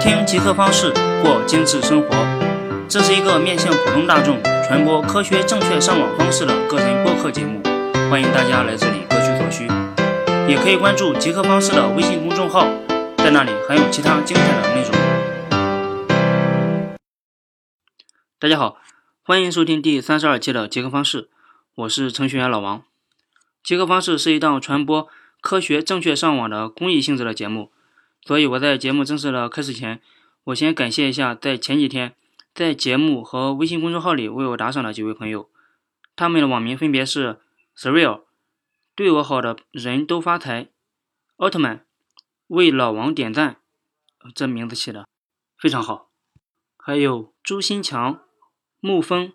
听极客方式过精致生活，这是一个面向普通大众传播科学正确上网方式的个人播客节目，欢迎大家来这里各取所需。也可以关注极客方式的微信公众号，在那里还有其他精彩的内容。大家好，欢迎收听第三十二期的极客方式，我是程序员老王。极客方式是一档传播科学正确上网的公益性质的节目。所以我在节目正式的开始前，我先感谢一下在前几天在节目和微信公众号里为我打赏的几位朋友，他们的网名分别是 Surreal，对我好的人都发财，奥特曼，为老王点赞，这名字起的非常好，还有朱新强、沐风、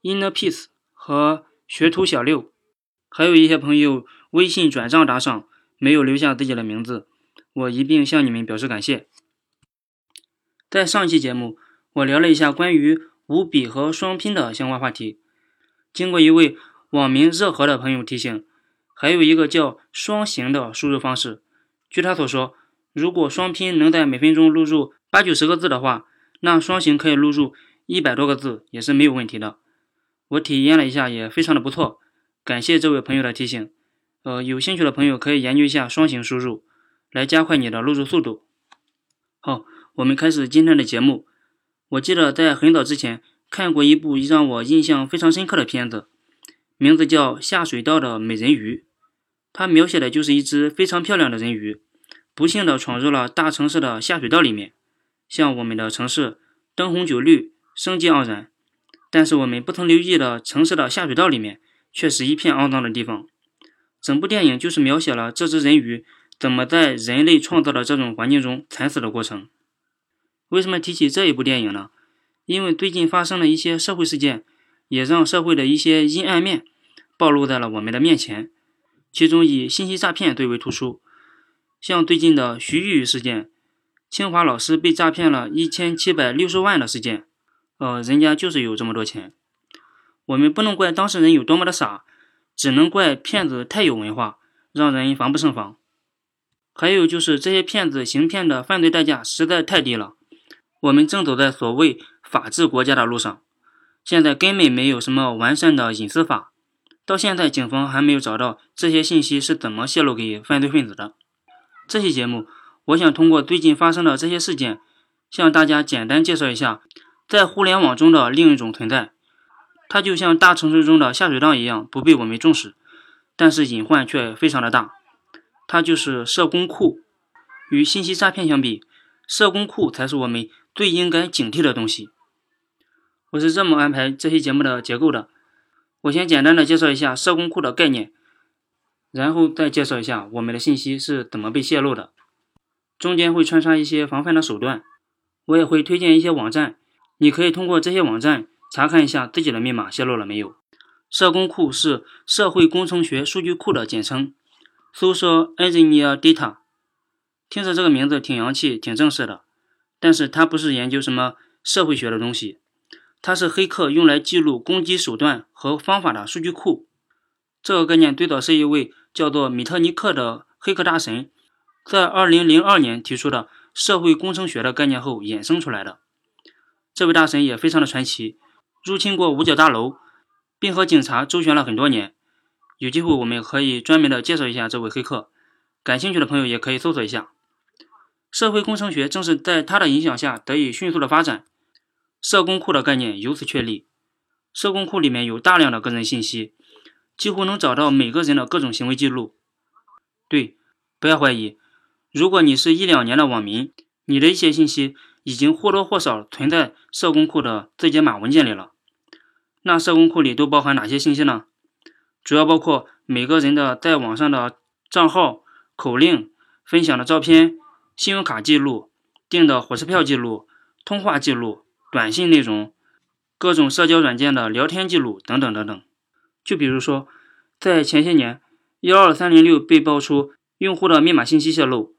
Inner Peace 和学徒小六，还有一些朋友微信转账打赏，没有留下自己的名字。我一并向你们表示感谢。在上期节目，我聊了一下关于五笔和双拼的相关话题。经过一位网名热河的朋友提醒，还有一个叫双行的输入方式。据他所说，如果双拼能在每分钟录入八九十个字的话，那双行可以录入一百多个字也是没有问题的。我体验了一下，也非常的不错。感谢这位朋友的提醒。呃，有兴趣的朋友可以研究一下双行输入。来加快你的录制速度。好，我们开始今天的节目。我记得在很早之前看过一部让我印象非常深刻的片子，名字叫《下水道的美人鱼》。它描写的就是一只非常漂亮的人鱼，不幸的闯入了大城市的下水道里面。像我们的城市，灯红酒绿，生机盎然，但是我们不曾留意的城市的下水道里面，却是一片肮脏的地方。整部电影就是描写了这只人鱼。怎么在人类创造的这种环境中惨死的过程？为什么提起这一部电影呢？因为最近发生了一些社会事件，也让社会的一些阴暗面暴露在了我们的面前。其中以信息诈骗最为突出，像最近的徐玉玉事件，清华老师被诈骗了一千七百六十万的事件，呃，人家就是有这么多钱。我们不能怪当事人有多么的傻，只能怪骗子太有文化，让人防不胜防。还有就是这些骗子行骗的犯罪代价实在太低了。我们正走在所谓法治国家的路上，现在根本没有什么完善的隐私法。到现在，警方还没有找到这些信息是怎么泄露给犯罪分子的。这期节目，我想通过最近发生的这些事件，向大家简单介绍一下，在互联网中的另一种存在。它就像大城市中的下水道一样，不被我们重视，但是隐患却非常的大。它就是社工库。与信息诈骗相比，社工库才是我们最应该警惕的东西。我是这么安排这期节目的结构的：我先简单的介绍一下社工库的概念，然后再介绍一下我们的信息是怎么被泄露的。中间会穿插一些防范的手段，我也会推荐一些网站，你可以通过这些网站查看一下自己的密码泄露了没有。社工库是社会工程学数据库的简称。Social Engineer Data，听着这个名字挺洋气、挺正式的，但是它不是研究什么社会学的东西，它是黑客用来记录攻击手段和方法的数据库。这个概念最早是一位叫做米特尼克的黑客大神，在2002年提出的社会工程学的概念后衍生出来的。这位大神也非常的传奇，入侵过五角大楼，并和警察周旋了很多年。有机会我们可以专门的介绍一下这位黑客，感兴趣的朋友也可以搜索一下。社会工程学正是在他的影响下得以迅速的发展，社工库的概念由此确立。社工库里面有大量的个人信息，几乎能找到每个人的各种行为记录。对，不要怀疑，如果你是一两年的网民，你的一些信息已经或多或少存在社工库的字节码文件里了。那社工库里都包含哪些信息呢？主要包括每个人的在网上的账号、口令、分享的照片、信用卡记录、订的火车票记录、通话记录、短信内容、各种社交软件的聊天记录等等等等。就比如说，在前些年，幺二三零六被爆出用户的密码信息泄露，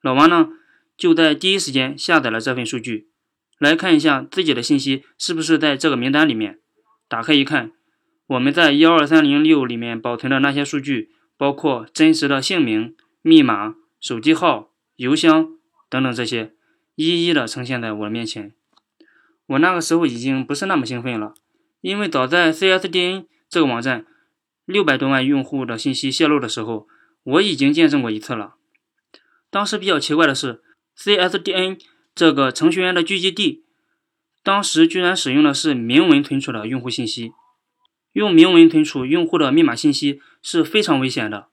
老王呢就在第一时间下载了这份数据，来看一下自己的信息是不是在这个名单里面。打开一看。我们在幺二三零六里面保存的那些数据，包括真实的姓名、密码、手机号、邮箱等等这些，一一的呈现在我的面前。我那个时候已经不是那么兴奋了，因为早在 CSDN 这个网站六百多万用户的信息泄露的时候，我已经见证过一次了。当时比较奇怪的是，CSDN 这个程序员的聚集地，当时居然使用的是明文存储的用户信息。用明文存储用户的密码信息是非常危险的。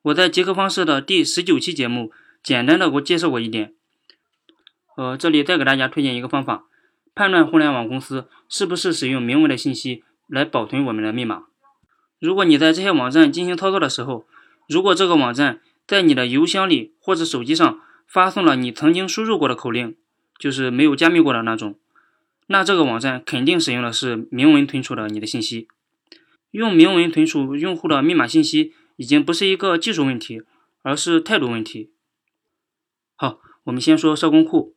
我在杰克方式的第十九期节目简单的给我介绍过一点。呃，这里再给大家推荐一个方法，判断互联网公司是不是使用明文的信息来保存我们的密码。如果你在这些网站进行操作的时候，如果这个网站在你的邮箱里或者手机上发送了你曾经输入过的口令，就是没有加密过的那种，那这个网站肯定使用的是明文存储的你的信息。用明文存储用户的密码信息已经不是一个技术问题，而是态度问题。好，我们先说社工库。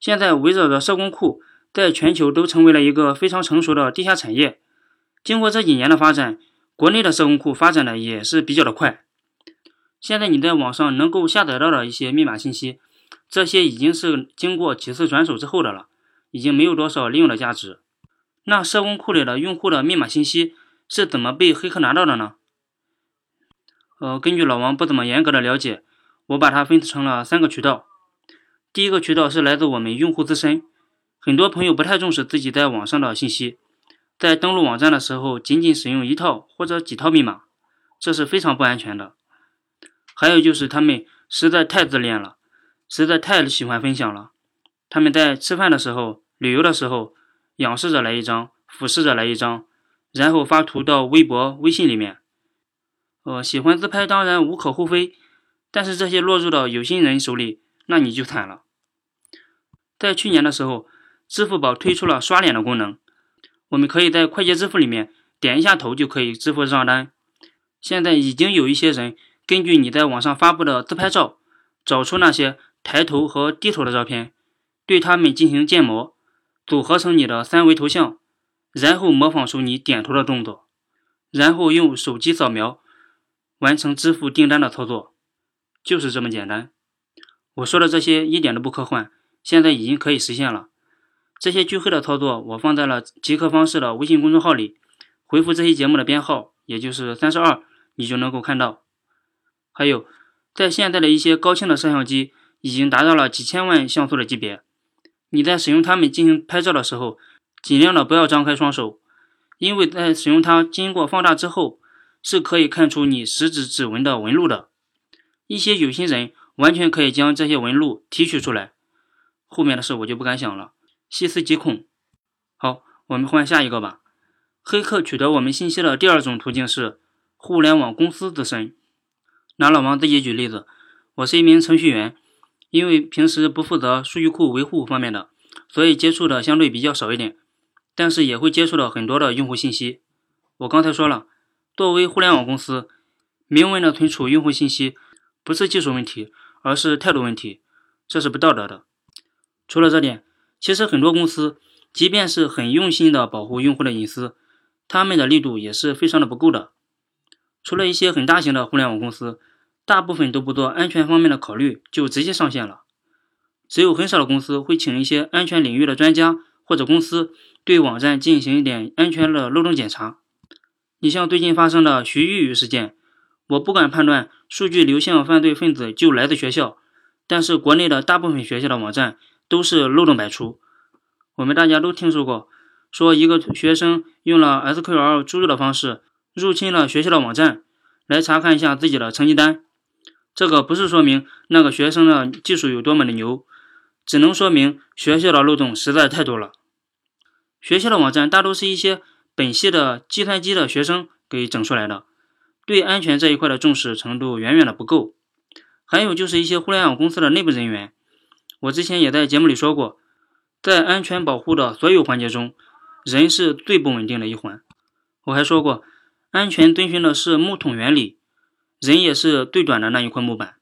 现在围绕着社工库，在全球都成为了一个非常成熟的地下产业。经过这几年的发展，国内的社工库发展的也是比较的快。现在你在网上能够下载到的一些密码信息，这些已经是经过几次转手之后的了，已经没有多少利用的价值。那社工库里的用户的密码信息，是怎么被黑客拿到的呢？呃，根据老王不怎么严格的了解，我把它分成了三个渠道。第一个渠道是来自我们用户自身，很多朋友不太重视自己在网上的信息，在登录网站的时候仅仅使用一套或者几套密码，这是非常不安全的。还有就是他们实在太自恋了，实在太喜欢分享了。他们在吃饭的时候、旅游的时候，仰视着来一张，俯视着来一张。然后发图到微博、微信里面，呃，喜欢自拍当然无可厚非，但是这些落入到有心人手里，那你就惨了。在去年的时候，支付宝推出了刷脸的功能，我们可以在快捷支付里面点一下头就可以支付账单。现在已经有一些人根据你在网上发布的自拍照，找出那些抬头和低头的照片，对他们进行建模，组合成你的三维头像。然后模仿出你点头的动作，然后用手机扫描完成支付订单的操作，就是这么简单。我说的这些一点都不科幻，现在已经可以实现了。这些巨黑的操作我放在了极客方式的微信公众号里，回复这期节目的编号，也就是三十二，你就能够看到。还有，在现在的一些高清的摄像机已经达到了几千万像素的级别，你在使用它们进行拍照的时候。尽量的不要张开双手，因为在使用它经过放大之后，是可以看出你食指指纹的纹路的。一些有心人完全可以将这些纹路提取出来，后面的事我就不敢想了，细思极恐。好，我们换下一个吧。黑客取得我们信息的第二种途径是互联网公司自身。拿老王自己举例子，我是一名程序员，因为平时不负责数据库维护方面的，所以接触的相对比较少一点。但是也会接触到很多的用户信息。我刚才说了，作为互联网公司，明文的存储用户信息不是技术问题，而是态度问题，这是不道德的。除了这点，其实很多公司即便是很用心的保护用户的隐私，他们的力度也是非常的不够的。除了一些很大型的互联网公司，大部分都不做安全方面的考虑，就直接上线了。只有很少的公司会请一些安全领域的专家或者公司。对网站进行一点安全的漏洞检查。你像最近发生的徐玉玉事件，我不敢判断数据流向犯罪分子就来自学校，但是国内的大部分学校的网站都是漏洞百出。我们大家都听说过，说一个学生用了 SQL 注入的方式入侵了学校的网站，来查看一下自己的成绩单。这个不是说明那个学生的技术有多么的牛，只能说明学校的漏洞实在太多了。学校的网站大多是一些本系的计算机的学生给整出来的，对安全这一块的重视程度远远的不够。还有就是一些互联网公司的内部人员，我之前也在节目里说过，在安全保护的所有环节中，人是最不稳定的一环。我还说过，安全遵循的是木桶原理，人也是最短的那一块木板。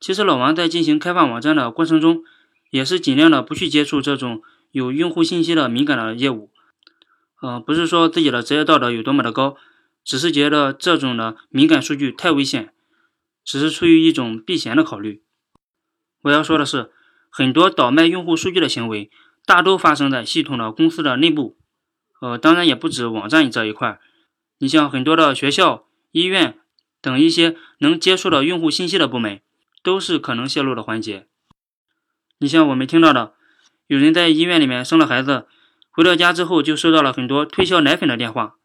其实老王在进行开发网站的过程中，也是尽量的不去接触这种。有用户信息的敏感的业务，呃，不是说自己的职业道德有多么的高，只是觉得这种的敏感数据太危险，只是出于一种避嫌的考虑。我要说的是，很多倒卖用户数据的行为，大都发生在系统的公司的内部。呃，当然也不止网站这一块，你像很多的学校、医院等一些能接触到用户信息的部门，都是可能泄露的环节。你像我们听到的，有人在医院里面生了孩子，回到家之后就收到了很多推销奶粉的电话，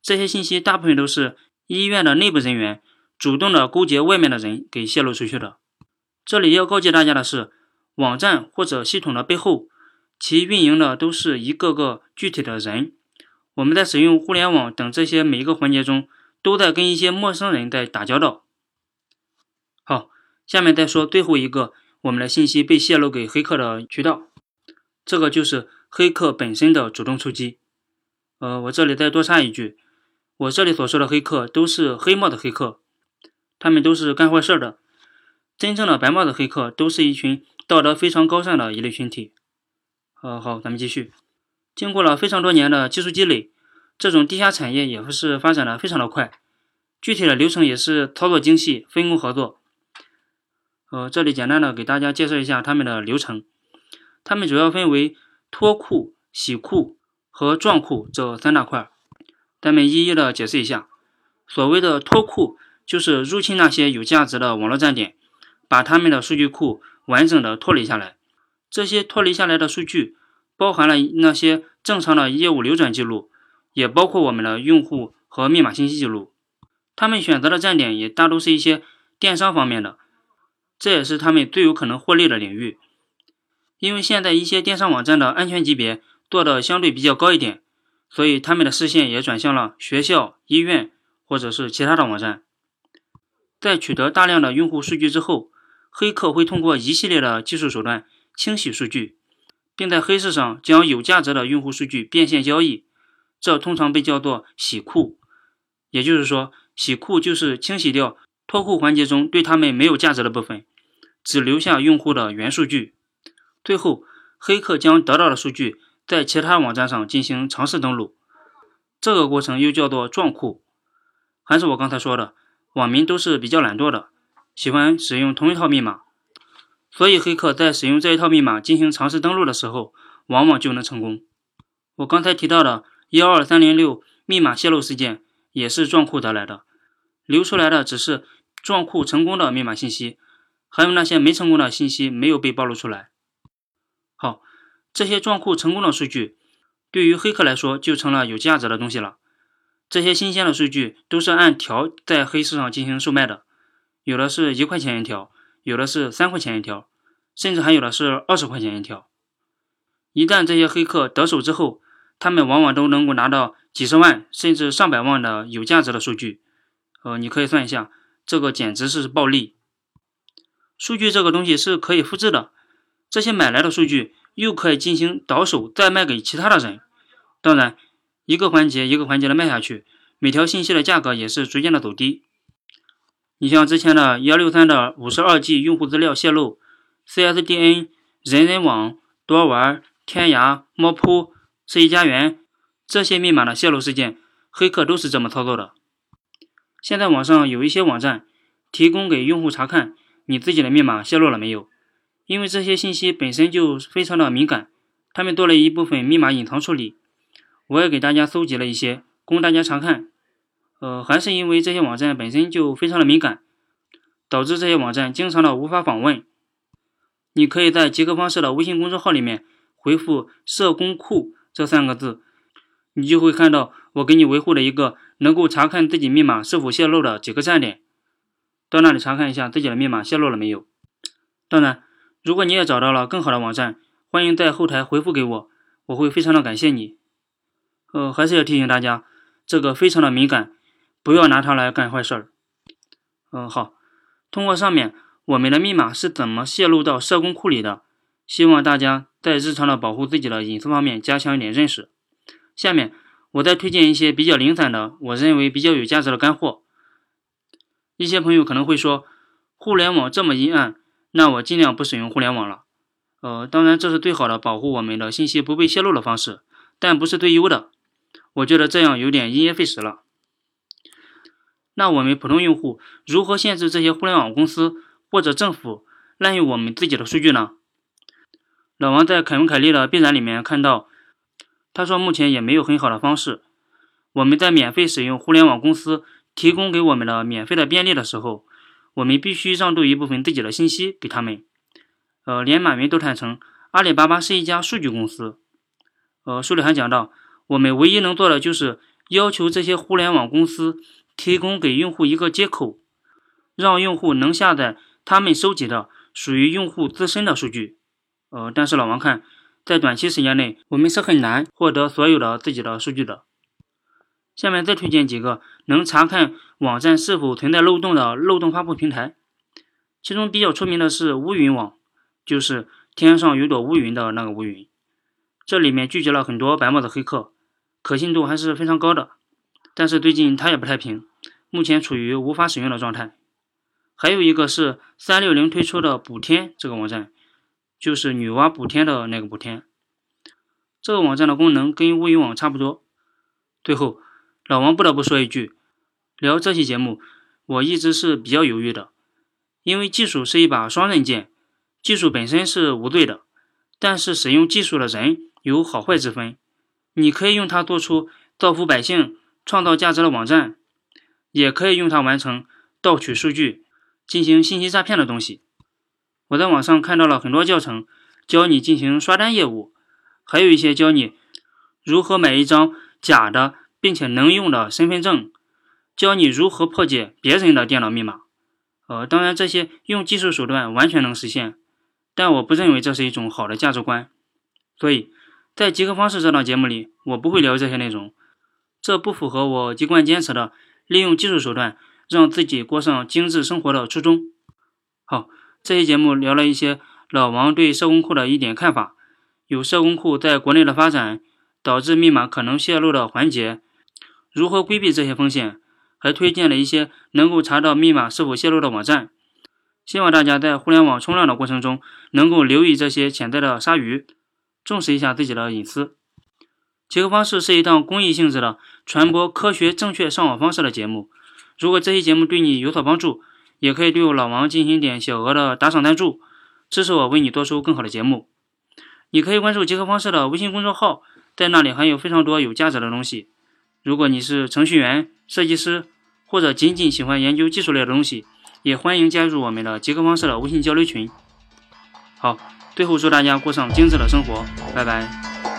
这些信息大部分都是医院的内部人员主动的勾结外面的人给泄露出去的。这里要告诫大家的是，网站或者系统的背后，其运营的都是一个个具体的人。我们在使用互联网等这些每一个环节中，都在跟一些陌生人在打交道。好，下面再说最后一个我们的信息被泄露给黑客的渠道，这个就是黑客本身的主动出击。呃，我这里再多插一句，我这里所说的黑客都是黑帽子黑客，他们都是干坏事的。真正的白帽子黑客都是一群道德非常高尚的一类群体。呃，好，咱们继续。经过了非常多年的技术积累，这种地下产业也是发展的非常的快。具体的流程也是操作精细，分工合作。呃，这里简单的给大家介绍一下他们的流程。他们主要分为脱库、洗库和撞库这三大块。咱们一一的解释一下。所谓的脱库，就是入侵那些有价值的网络站点，把他们的数据库完整的脱离下来。这些脱离下来的数据。包含了那些正常的业务流转记录，也包括我们的用户和密码信息记录。他们选择的站点也大都是一些电商方面的，这也是他们最有可能获利的领域。因为现在一些电商网站的安全级别做的相对比较高一点，所以他们的视线也转向了学校、医院或者是其他的网站。在取得大量的用户数据之后，黑客会通过一系列的技术手段清洗数据。并在黑市上将有价值的用户数据变现交易，这通常被叫做洗库。也就是说，洗库就是清洗掉脱库环节中对他们没有价值的部分，只留下用户的原数据。最后，黑客将得到的数据在其他网站上进行尝试登录，这个过程又叫做撞库。还是我刚才说的，网民都是比较懒惰的，喜欢使用同一套密码。所以，黑客在使用这一套密码进行尝试登录的时候，往往就能成功。我刚才提到的幺二三零六密码泄露事件也是撞库得来的，流出来的只是撞库成功的密码信息，还有那些没成功的信息没有被暴露出来。好，这些撞库成功的数据对于黑客来说就成了有价值的东西了。这些新鲜的数据都是按条在黑市上进行售卖的，有的是一块钱一条。有的是三块钱一条，甚至还有的是二十块钱一条。一旦这些黑客得手之后，他们往往都能够拿到几十万甚至上百万的有价值的数据。呃，你可以算一下，这个简直是暴利。数据这个东西是可以复制的，这些买来的数据又可以进行倒手再卖给其他的人。当然，一个环节一个环节的卖下去，每条信息的价格也是逐渐的走低。你像之前的幺六三的五十二 G 用户资料泄露，CSDN、人人网、多玩、天涯、猫扑、世纪家园这些密码的泄露事件，黑客都是这么操作的。现在网上有一些网站提供给用户查看你自己的密码泄露了没有，因为这些信息本身就非常的敏感，他们做了一部分密码隐藏处理。我也给大家搜集了一些，供大家查看。呃，还是因为这些网站本身就非常的敏感，导致这些网站经常的无法访问。你可以在极客方式的微信公众号里面回复“社工库”这三个字，你就会看到我给你维护的一个能够查看自己密码是否泄露的几个站点，到那里查看一下自己的密码泄露了没有。当然，如果你也找到了更好的网站，欢迎在后台回复给我，我会非常的感谢你。呃，还是要提醒大家，这个非常的敏感。不要拿它来干坏事儿。嗯，好。通过上面我们的密码是怎么泄露到社工库里的？希望大家在日常的保护自己的隐私方面加强一点认识。下面我再推荐一些比较零散的，我认为比较有价值的干货。一些朋友可能会说，互联网这么阴暗，那我尽量不使用互联网了。呃，当然这是最好的保护我们的信息不被泄露的方式，但不是最优的。我觉得这样有点因噎废食了。那我们普通用户如何限制这些互联网公司或者政府滥用我们自己的数据呢？老王在凯文凯利的 B 站里面看到，他说目前也没有很好的方式。我们在免费使用互联网公司提供给我们的免费的便利的时候，我们必须让渡一部分自己的信息给他们。呃，连马云都坦诚，阿里巴巴是一家数据公司。呃，书里还讲到，我们唯一能做的就是要求这些互联网公司提供给用户一个接口，让用户能下载他们收集的属于用户自身的数据。呃，但是老王看，在短期时间内，我们是很难获得所有的自己的数据的。下面再推荐几个能查看网站是否存在漏洞的漏洞发布平台，其中比较出名的是乌云网，就是天上有朵乌云的那个乌云。这里面聚集了很多白帽子黑客，可信度还是非常高的。但是最近它也不太平，目前处于无法使用的状态。还有一个是三六零推出的补天这个网站。就是女娲补天的那个补天，这个网站的功能跟乌云网差不多。最后，老王不得不说一句，聊这期节目，我一直是比较犹豫的，因为技术是一把双刃剑，技术本身是无罪的，但是使用技术的人有好坏之分。你可以用它做出造福百姓、创造价值的网站，也可以用它完成盗取数据、进行信息诈骗的东西。我在网上看到了很多教程，教你进行刷单业务，还有一些教你如何买一张假的并且能用的身份证，教你如何破解别人的电脑密码。呃，当然这些用技术手段完全能实现，但我不认为这是一种好的价值观。所以在极客方式这档节目里，我不会聊这些内容，这不符合我一贯坚持的利用技术手段让自己过上精致生活的初衷。好。这期节目聊了一些老王对社工库的一点看法，有社工库在国内的发展导致密码可能泄露的环节，如何规避这些风险，还推荐了一些能够查到密码是否泄露的网站。希望大家在互联网冲浪的过程中，能够留意这些潜在的鲨鱼，重视一下自己的隐私。结合方式是一档公益性质的传播科学正确上网方式的节目。如果这期节目对你有所帮助，也可以对我老王进行点小额的打赏赞助，支持我为你做出更好的节目。你可以关注结合方式的微信公众号，在那里还有非常多有价值的东西。如果你是程序员、设计师，或者仅仅喜欢研究技术类的东西，也欢迎加入我们的结合方式的微信交流群。好，最后祝大家过上精致的生活，拜拜。